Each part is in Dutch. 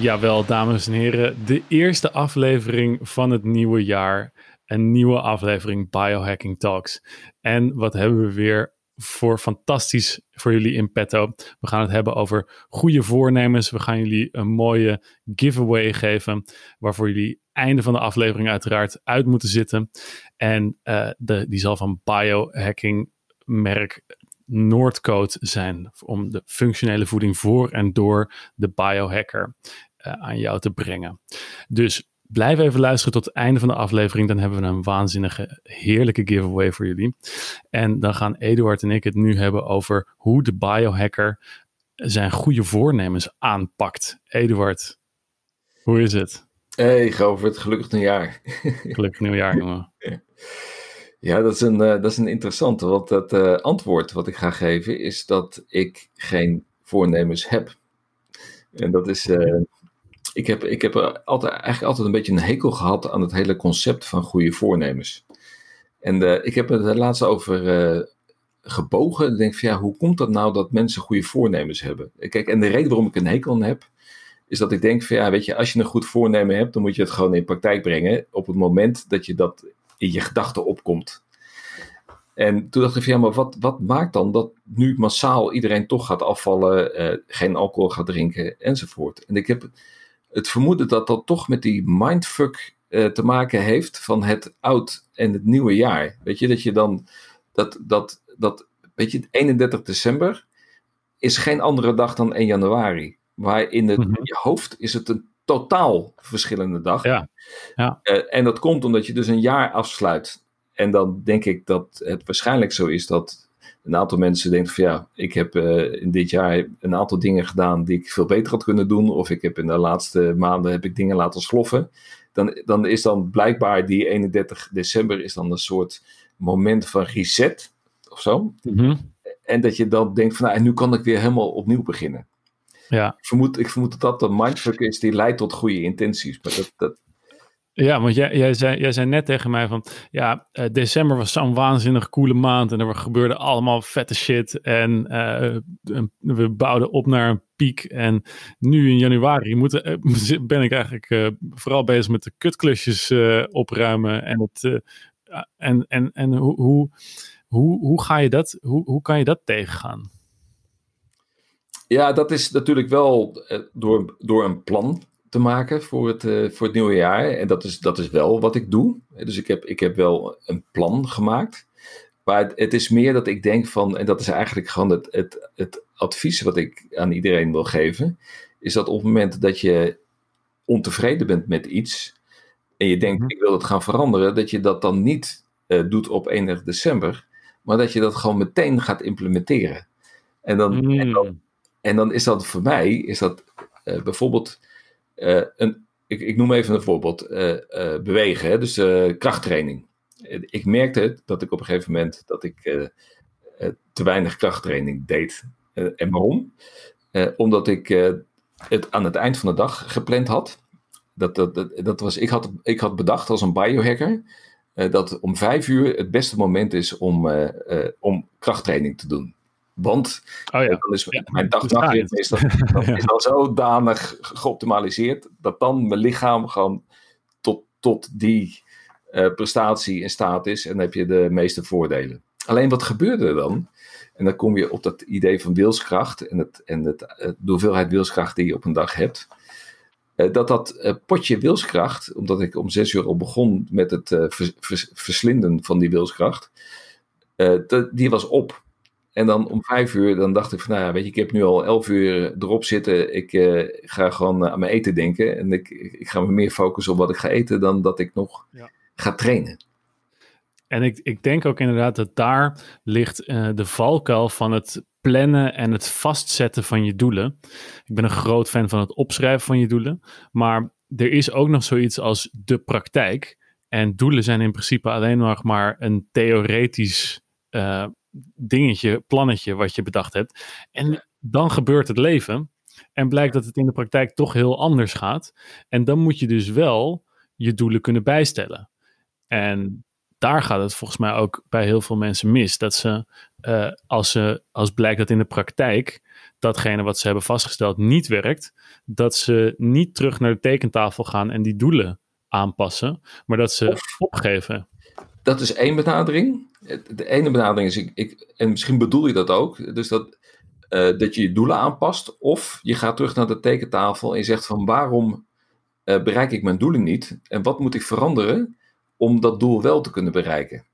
Jawel, dames en heren, de eerste aflevering van het nieuwe jaar. Een nieuwe aflevering Biohacking Talks. En wat hebben we weer voor fantastisch voor jullie in petto? We gaan het hebben over goede voornemens. We gaan jullie een mooie giveaway geven, waarvoor jullie einde van de aflevering uiteraard uit moeten zitten. En uh, de, die zal van biohacking merk Noordcode zijn om de functionele voeding voor en door de biohacker aan jou te brengen. Dus blijf even luisteren tot het einde van de aflevering. Dan hebben we een waanzinnige, heerlijke giveaway voor jullie. En dan gaan Eduard en ik het nu hebben over hoe de biohacker zijn goede voornemens aanpakt. Eduard, hoe is het? Hey Govert, gelukkig nieuwjaar. Gelukkig nieuwjaar, jongen. Ja, dat is een, uh, dat is een interessante. Want het uh, antwoord wat ik ga geven is dat ik geen voornemens heb. En dat is. Uh, ik heb, ik heb altijd, eigenlijk altijd een beetje een hekel gehad aan het hele concept van goede voornemens. En ik heb het laatst over gebogen. Ik denk van ja, hoe komt dat nou dat mensen goede voornemens hebben? Kijk, en de reden waarom ik een hekel aan heb, is dat ik denk van ja, weet je, als je een goed voornemen hebt, dan moet je het gewoon in praktijk brengen op het moment dat je dat in je gedachten opkomt. En toen dacht ik van ja, maar wat, wat maakt dan dat nu massaal iedereen toch gaat afvallen, uh, geen alcohol gaat drinken enzovoort. En ik heb het vermoeden dat dat toch met die mindfuck uh, te maken heeft van het oud en het nieuwe jaar. Weet je, dat je dan, dat, dat, dat, weet je, 31 december is geen andere dag dan 1 januari. Maar in, het, mm -hmm. je hoofd is het een totaal verschillende dag. Ja. ja. Uh, en dat komt omdat je dus een jaar afsluit. En dan denk ik dat het waarschijnlijk zo is dat een aantal mensen denken van ja, ik heb uh, in dit jaar een aantal dingen gedaan die ik veel beter had kunnen doen. Of ik heb in de laatste maanden heb ik dingen laten sloffen. Dan, dan is dan blijkbaar die 31 december is dan een soort moment van reset of zo. Mm -hmm. En dat je dan denkt van nou, en nu kan ik weer helemaal opnieuw beginnen. Ja. Ik, vermoed, ik vermoed dat dat een mindfuck is die leidt tot goede intenties. Maar dat, dat... Ja, want jij, jij, zei, jij zei net tegen mij van, ja, uh, december was zo'n waanzinnig coole maand en er gebeurde allemaal vette shit en uh, we bouwden op naar een piek en nu in januari moeten, uh, ben ik eigenlijk vooral bezig met de kutklusjes opruimen en het, en, en, en hoe, hoe, hoe, hoe ga je dat, hoe, hoe kan je dat tegengaan? Ja, dat is natuurlijk wel door, door een plan te maken voor het, uh, voor het nieuwe jaar. En dat is, dat is wel wat ik doe. Dus ik heb, ik heb wel een plan gemaakt. Maar het, het is meer dat ik denk van, en dat is eigenlijk gewoon het, het, het advies wat ik aan iedereen wil geven, is dat op het moment dat je ontevreden bent met iets en je denkt, ik wil het gaan veranderen, dat je dat dan niet uh, doet op 31 december, maar dat je dat gewoon meteen gaat implementeren. En dan, Mm. en dan en dan is dat voor mij, is dat uh, bijvoorbeeld, een, ik, ik, noem even een voorbeeld, uh, bewegen, hè, dus krachttraining. Ik merkte dat ik op een gegeven moment dat ik te weinig krachttraining deed. en waarom? omdat ik het aan het eind van de dag gepland had. Dat, dat, dat, was, ik, had, ik had bedacht als een biohacker dat om vijf uur het beste moment is om, om krachttraining te doen. Want oh ja. dan is ja. mijn dag-nachtritme is, dat, dat is al zodanig geoptimaliseerd dat dan mijn lichaam gewoon tot, tot die uh, prestatie in staat is en dan heb je de meeste voordelen. Alleen wat gebeurde er dan? En dan kom je op dat idee van wilskracht en, het, en het, uh, de hoeveelheid wilskracht die je op een dag hebt. Uh, dat dat potje wilskracht, omdat ik om zes uur al begon met het vers, vers, verslinden van die wilskracht, dat, die was op. En dan om vijf uur, dan dacht ik van, nou ja, weet je, ik heb nu al elf uur erop zitten. Ik uh, ga gewoon aan mijn eten denken. En ik, ik ga me meer focussen op wat ik ga eten dan dat ik nog ja. ga trainen. En ik, ik denk ook inderdaad dat daar ligt uh, de valkuil van het plannen en het vastzetten van je doelen. Ik ben een groot fan van het opschrijven van je doelen. Maar er is ook nog zoiets als de praktijk. En doelen zijn in principe alleen nog maar een theoretisch uh, dingetje, plannetje wat je bedacht hebt. En dan gebeurt het leven. En blijkt dat het in de praktijk toch heel anders gaat. En dan moet je dus wel je doelen kunnen bijstellen. En daar gaat het volgens mij ook bij heel veel mensen mis. Dat ze, uh, als, ze als blijkt dat in de praktijk datgene wat ze hebben vastgesteld niet werkt, dat ze niet terug naar de tekentafel gaan en die doelen aanpassen, maar dat ze opgeven. Dat is één benadering. De ene benadering is, ik, ik, en misschien bedoel je dat ook, dus dat, uh, dat je je doelen aanpast, of je gaat terug naar de tekentafel en je zegt van waarom uh, bereik ik mijn doelen niet en wat moet ik veranderen om dat doel wel te kunnen bereiken.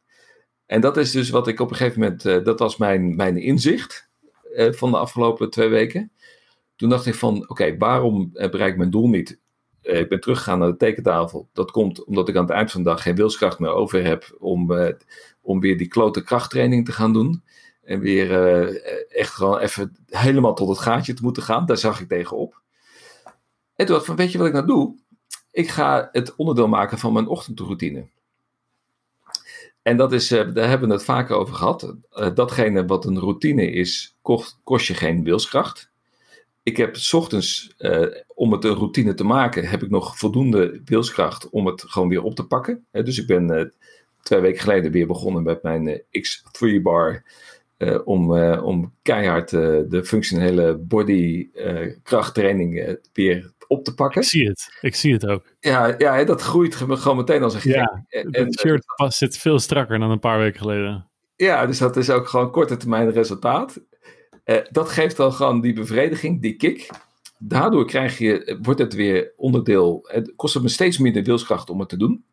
En dat is dus wat ik op een gegeven moment, uh, dat was mijn, mijn inzicht van de afgelopen twee weken. Toen dacht ik van, oké, waarom bereik ik mijn doel niet? Ik ben teruggegaan naar de tekentafel. Dat komt omdat ik aan het eind van de dag geen wilskracht meer over heb om, om weer die klote krachttraining te gaan doen. En weer uh, echt gewoon even helemaal tot het gaatje te moeten gaan. Daar zag ik tegenop. En toen dacht ik van, weet je wat ik nou doe? Ik ga het onderdeel maken van mijn ochtendroutine. En dat is, daar hebben we het vaker over gehad. Datgene wat een routine is, kost, kost je geen wilskracht. Ik heb s ochtends, om het een routine te maken, heb ik nog voldoende wilskracht om het gewoon weer op te pakken. dus ik ben twee weken geleden weer begonnen met mijn X3 bar om, om keihard de functionele body krachttraining weer op te pakken. Ik zie het, ik zie het ook. Ja, ja dat groeit gewoon meteen als een gek. Ja, het shirt past, zit veel strakker dan een paar weken geleden. Ja, dus dat is ook gewoon korte termijn resultaat. Dat geeft dan gewoon die bevrediging, die kick. Daardoor krijg je, wordt het weer onderdeel, het kost het me steeds minder wilskracht om het te doen.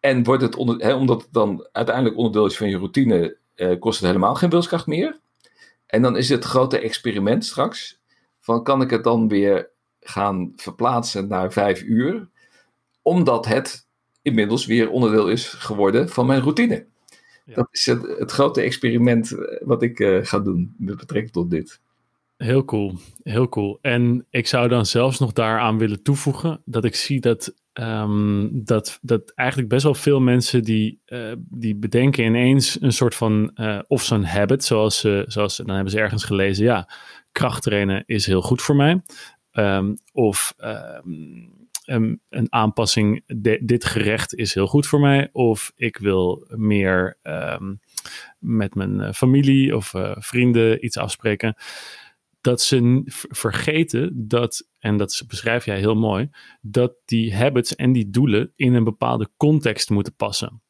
En wordt het, omdat het dan uiteindelijk onderdeel is van je routine, uh, kost het helemaal geen wilskracht meer. En dan is het grote experiment straks: van kan ik het dan weer gaan verplaatsen naar vijf uur, omdat het inmiddels weer onderdeel is geworden van mijn routine. Ja. Dat is het, het, grote experiment eh, wat ik uh, ga doen met betrekking tot dit. Heel cool, heel cool. En ik zou dan zelfs nog daaraan willen toevoegen dat ik zie dat Um, dat, dat eigenlijk best wel veel mensen die, uh, die bedenken ineens een soort van, uh, of zo'n habit, zoals, uh, zoals, dan hebben ze ergens gelezen, ja, krachttrainen is heel goed voor mij. Um, of um, een aanpassing, dit gerecht is heel goed voor mij. Of ik wil meer met mijn familie of vrienden iets afspreken dat ze vergeten dat, en dat beschrijf jij heel mooi, dat die habits en die doelen in een bepaalde context moeten passen.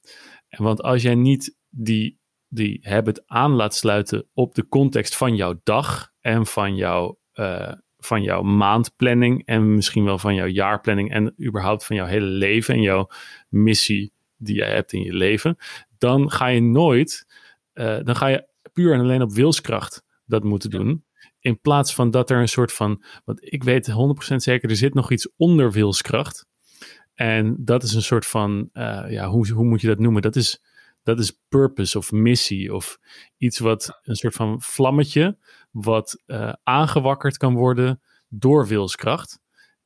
En want als jij niet die, die habit aan laat sluiten op de context van jouw dag en van jouw, uh, van jouw maandplanning en misschien wel van jouw jaarplanning en überhaupt van jouw hele leven en jouw missie die jij hebt in je leven, dan ga je nooit, uh, dan ga je puur en alleen op wilskracht dat moeten doen in plaats van dat er een soort van, want ik weet 100% zeker, er zit nog iets onder wilskracht. En dat is een soort van, uh, ja, hoe, hoe moet je dat noemen? Dat is, dat is purpose of missie of iets wat een soort van vlammetje, wat uh, aangewakkerd kan worden door wilskracht.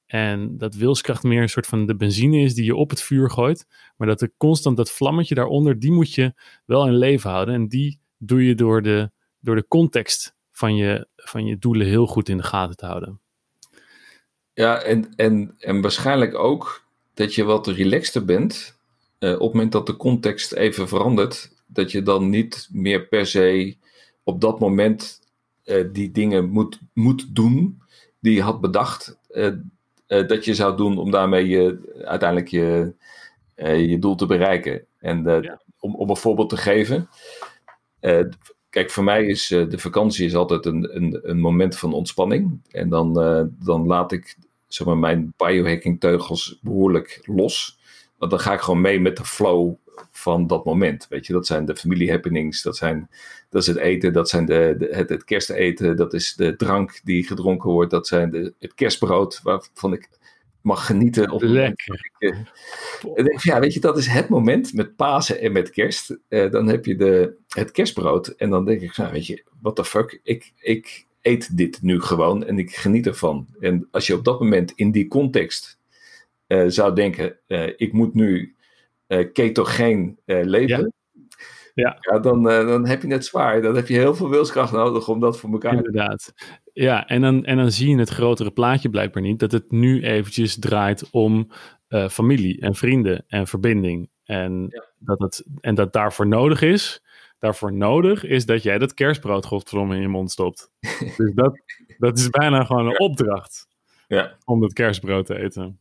En dat wilskracht meer een soort van de benzine is die je op het vuur gooit. Maar dat er constant dat vlammetje daaronder, die moet je wel in leven houden. En die doe je door de, door de context van je, van je doelen heel goed in de gaten te houden. Ja, en, en, en waarschijnlijk ook dat je wat relaxter bent uh, op het moment dat de context even verandert. Dat je dan niet meer per se op dat moment uh, die dingen moet, moet doen die je had bedacht uh, dat je zou doen om daarmee je, uiteindelijk je, je doel te bereiken. En ja. om, om een voorbeeld te geven. Kijk, voor mij is de vakantie is altijd een, een, een, moment van ontspanning. En dan, dan laat ik zeg maar, mijn biohacking teugels behoorlijk los. Want dan ga ik gewoon mee met de flow van dat moment. Weet je, dat zijn de familiehappenings, dat, zijn, dat is het eten, dat zijn de, de, het, het kersteten, dat is de drank die gedronken wordt, dat zijn de, het kerstbrood waarvan ik mag genieten. Op Lekker. Ik, ja, weet je, dat is het moment met Pasen en met kerst. Uh, dan heb je de, het kerstbrood. En dan denk ik, nou, weet je, what the fuck. Ik, ik eet dit nu gewoon en ik geniet ervan. En als je op dat moment in die context uh, zou denken, uh, ik moet nu ketogeen leven. Ja. Ja. ja dan, dan heb je het zwaar. Dan heb je heel veel wilskracht nodig om dat voor elkaar te Inderdaad. Ja, en dan, en dan zie je het grotere plaatje blijkbaar niet. Dat het nu eventjes draait om familie en vrienden en verbinding. En, dat het, en dat daarvoor nodig is, daarvoor nodig is dat jij dat kerstbrood godverdomme in je mond stopt. dus dat, dat is bijna gewoon een opdracht Ja. om dat kerstbrood te eten.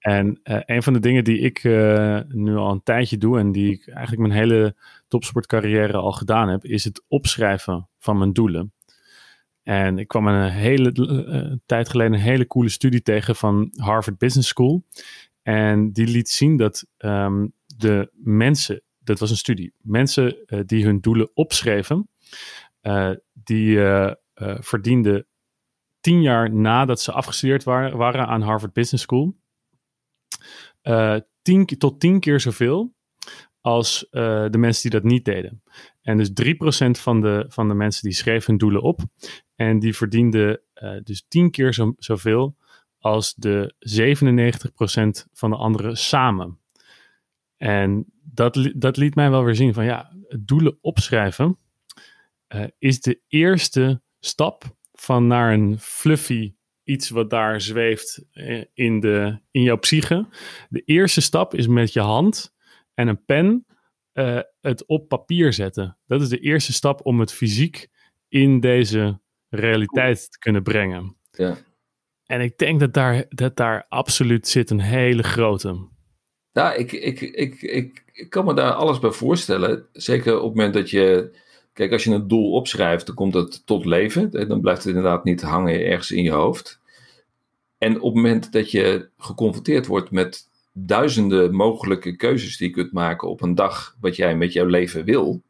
En eh, een van de dingen die ik eh, nu al een tijdje doe en die ik eigenlijk mijn hele topsportcarrière al gedaan heb, is het opschrijven van mijn doelen. En ik kwam een hele eh, tijd geleden een hele coole studie tegen van Harvard Business School. En die liet zien dat ehm, de mensen, dat was een studie, mensen die hun doelen opschreven, die verdienden tien jaar nadat ze afgestudeerd waren, waren aan Harvard Business School, eh, tien, tot tien keer zoveel als eh, de mensen die dat niet deden. En dus 3% van de, van de mensen die schreven hun doelen op. En die verdienden eh, dus tien keer zo, zoveel als de 97% van de anderen samen. En dat, dat liet mij wel weer zien van ja, doelen opschrijven is de eerste stap van naar een fluffy iets wat daar zweeft eh, in, de, in jouw psyche. De eerste stap is met je hand en een pen eh, het op papier zetten. Dat is de eerste stap om het fysiek in deze realiteit te kunnen brengen. Ja. En ik denk dat daar, dat daar absoluut zit een hele grote. Nou, ik, ik, ik, ik, ik kan me daar alles bij voorstellen. Zeker op het moment dat je. Kijk, als je een doel opschrijft, dan komt het tot leven. Dan blijft het inderdaad niet hangen ergens in je hoofd. En op het moment dat je geconfronteerd wordt met duizenden mogelijke keuzes die je kunt maken op een dag wat jij met jouw leven wil.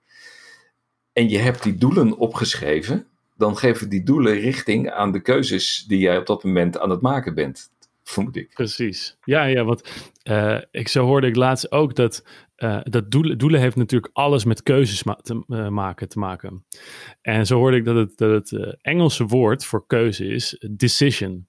En je hebt die doelen opgeschreven, dan geven die doelen richting aan de keuzes die jij op dat moment aan het maken bent. Vermoed ik. Precies. Ja, ja, want eh, ik zo hoorde ik laatst ook dat, eh, dat doelen, doelen heeft natuurlijk alles met keuzes ma- te eh, maken te maken. En zo hoorde ik dat het, dat het Engelse woord voor keuze is decision.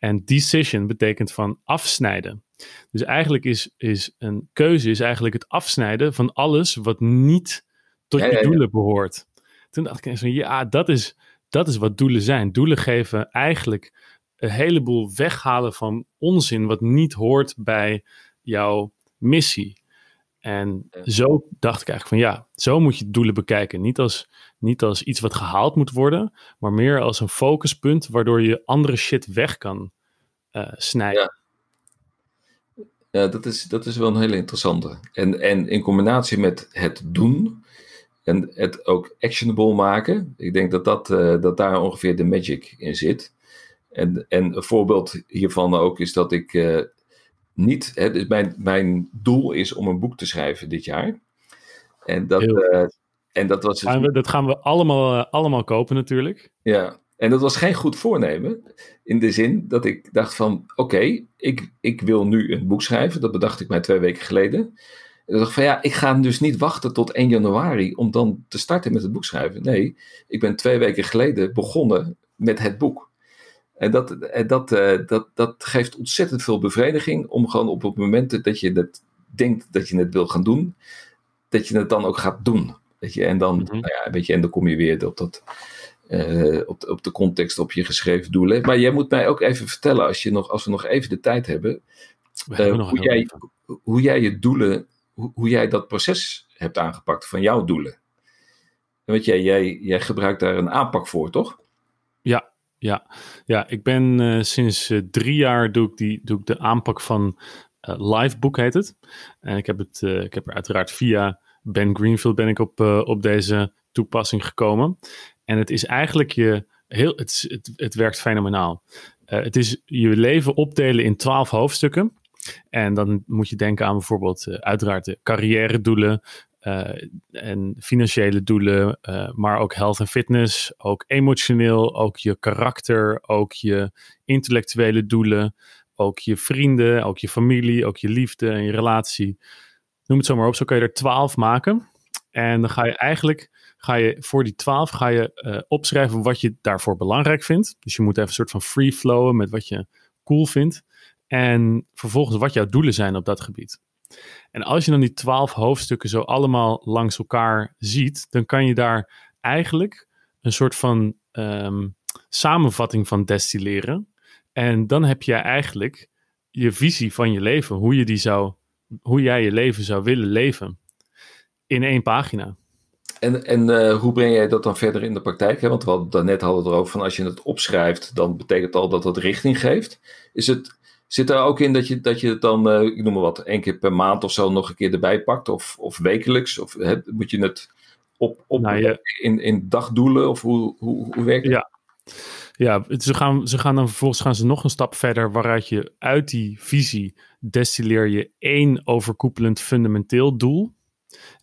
En decision betekent van afsnijden. Dus eigenlijk is, is een keuze is eigenlijk het afsnijden van alles wat niet tot Ja, je ja, ja. doelen behoort. Toen dacht ik eens van ja, dat is, dat is wat doelen zijn. Doelen geven eigenlijk een heleboel weghalen van onzin wat niet hoort bij jouw missie. En Ja. zo dacht ik eigenlijk van ja, zo moet je doelen bekijken. Niet als, niet als iets wat gehaald moet worden, maar meer als een focuspunt waardoor je andere shit weg kan eh, snijden. Ja. Ja, dat is, dat is wel een hele interessante. En, en in combinatie met het doen en het ook actionable maken, ik denk dat, dat, eh, dat daar ongeveer de magic in zit. En, en een voorbeeld hiervan ook is dat ik eh, niet, hè, dus mijn, mijn doel is om een boek te schrijven dit jaar. En dat, eh, en dat was dus Gaan we, dat gaan we allemaal, eh, allemaal kopen natuurlijk. ja, en dat was geen goed voornemen. In de zin dat ik dacht van, oké, ik, ik wil nu een boek schrijven. Dat bedacht ik mij twee weken geleden. En ik dacht van, ja, ik ga dus niet wachten tot 1 januari om dan te starten met het boek schrijven. Nee, ik ben twee weken geleden begonnen met het boek. En dat, en dat, eh, dat, dat geeft ontzettend veel bevrediging om gewoon op het moment dat je dat denkt dat je het wil gaan doen, dat je het dan ook gaat doen. Weet je? En, dan, Mhm. nou ja, weet je, en dan kom je weer op dat eh, op, de, op de context op je geschreven doelen. Maar jij moet mij ook even vertellen, als, je nog, als we nog even de tijd hebben, eh, hebben hoe, jij, even. hoe jij je doelen, hoe, hoe jij dat proces hebt aangepakt van jouw doelen. En weet jij, jij, jij gebruikt daar een aanpak voor, toch? Ja, ja. ik ben eh, sinds eh, drie jaar doe ik, die, doe ik de aanpak van eh Livebook heet het. En ik heb, het, ik heb er uiteraard via Ben Greenfield ben ik op, op deze toepassing gekomen. En het is eigenlijk je, heel, het, het, het werkt fenomenaal. Het is je leven opdelen in twaalf hoofdstukken. En dan moet je denken aan bijvoorbeeld uiteraard de carrière doelen, en financiële doelen, eh, maar ook health en fitness, ook emotioneel, ook je karakter, ook je intellectuele doelen, ook je vrienden, ook je familie, ook je liefde en je relatie. Noem het zo maar op, zo kan je er twaalf maken. En dan ga je eigenlijk, ga je voor die twaalf ga je eh, opschrijven wat je daarvoor belangrijk vindt. Dus je moet even een soort van free flowen met wat je cool vindt. En vervolgens wat jouw doelen zijn op dat gebied. En als je dan die twaalf hoofdstukken zo allemaal langs elkaar ziet, dan kan je daar eigenlijk een soort van ehm, samenvatting van destilleren. En dan heb je eigenlijk je visie van je leven, hoe, je die zou, hoe jij je leven zou willen leven, in één pagina. En, en eh, hoe breng jij dat dan verder in de praktijk? Hè? Want we hadden, daarnet hadden we het erover van als je het opschrijft, dan betekent al dat het richting geeft. Is het, zit er ook in dat je, dat je het dan, uh, ik noem maar wat, één keer per maand of zo nog een keer erbij pakt? Of, of wekelijks? Of moet je het op, op Nou, in, in dagdoelen? Of hoe, hoe, hoe werkt het? Ja. Ja, ze gaan, ze gaan dan vervolgens gaan ze nog een stap verder, waaruit je uit die visie destilleer je één overkoepelend fundamenteel doel.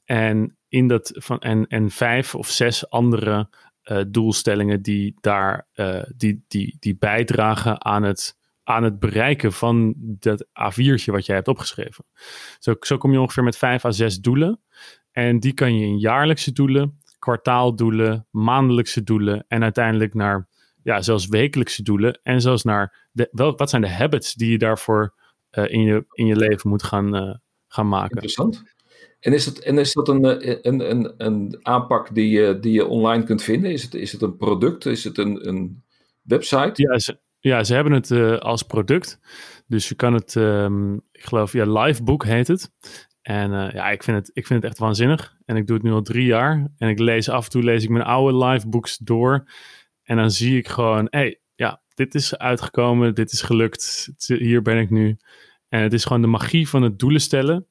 En, in dat van, en, en vijf of zes andere eh, doelstellingen die daar eh, die, die, die bijdragen aan het, aan het bereiken van dat A4'tje wat jij hebt opgeschreven. Zo, zo kom je ongeveer met vijf à zes doelen. En die kan je in jaarlijkse doelen, kwartaaldoelen, maandelijkse doelen en uiteindelijk naar ja, zelfs wekelijkse doelen. En zelfs naar de, wel, wat zijn de habits die je daarvoor eh, in, je, in je leven moet gaan, eh, gaan maken. Interessant. En is, het, en is dat een, eh, een, een, een aanpak die je, die je online kunt vinden? Is het, is het een product? Is het een, een website? Ja, ja, ze hebben het eh, als product. Dus je kan het, ehm, ik geloof, ja, Livebook heet het. En eh, ja, ik vind, het, ik vind het echt waanzinnig. En ik doe het nu al drie jaar. En ik lees af en toe lees ik mijn oude livebooks door. En dan zie ik gewoon, hé, hey, ja, dit is uitgekomen, dit is gelukt, hier ben ik nu. En het is gewoon de magie van het doelen stellen,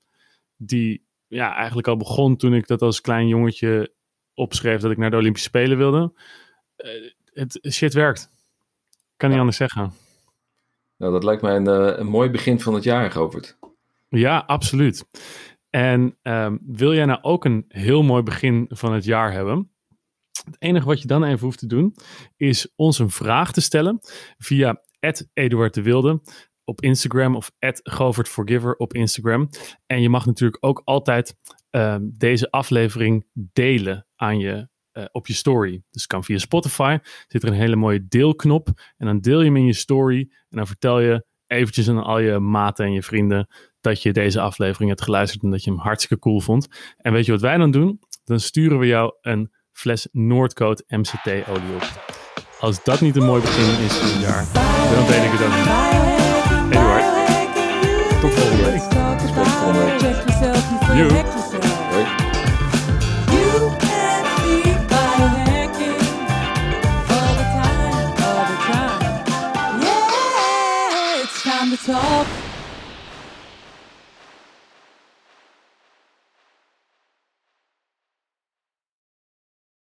die ja, eigenlijk al begon toen ik dat als klein jongetje opschreef dat ik naar de Olympische Spelen wilde. Eh, het shit werkt. Kan niet anders zeggen. Nou, dat lijkt mij een, eh, een mooi begin van het jaar, Govert. Ja, absoluut. En ehm, wil jij nou ook een heel mooi begin van het jaar hebben? Het enige wat je dan even hoeft te doen, is ons een vraag te stellen via Eduard de Wilde op Instagram of @govertforgiver op Instagram. En je mag natuurlijk ook altijd ehm, deze aflevering delen aan je, eh, op je story. Dus kan via Spotify, zit er een hele mooie deelknop. En dan deel je hem in je story en dan vertel je eventjes aan al je maten en je vrienden dat je deze aflevering hebt geluisterd en dat je hem hartstikke cool vond. En weet je wat wij dan doen? Dan sturen we jou een fles Noordcoat MCT-olie op. Als dat niet een mooi begin is van jaar, dan weet ik het ook niet. Tot volgende week. Tot volgende week. talk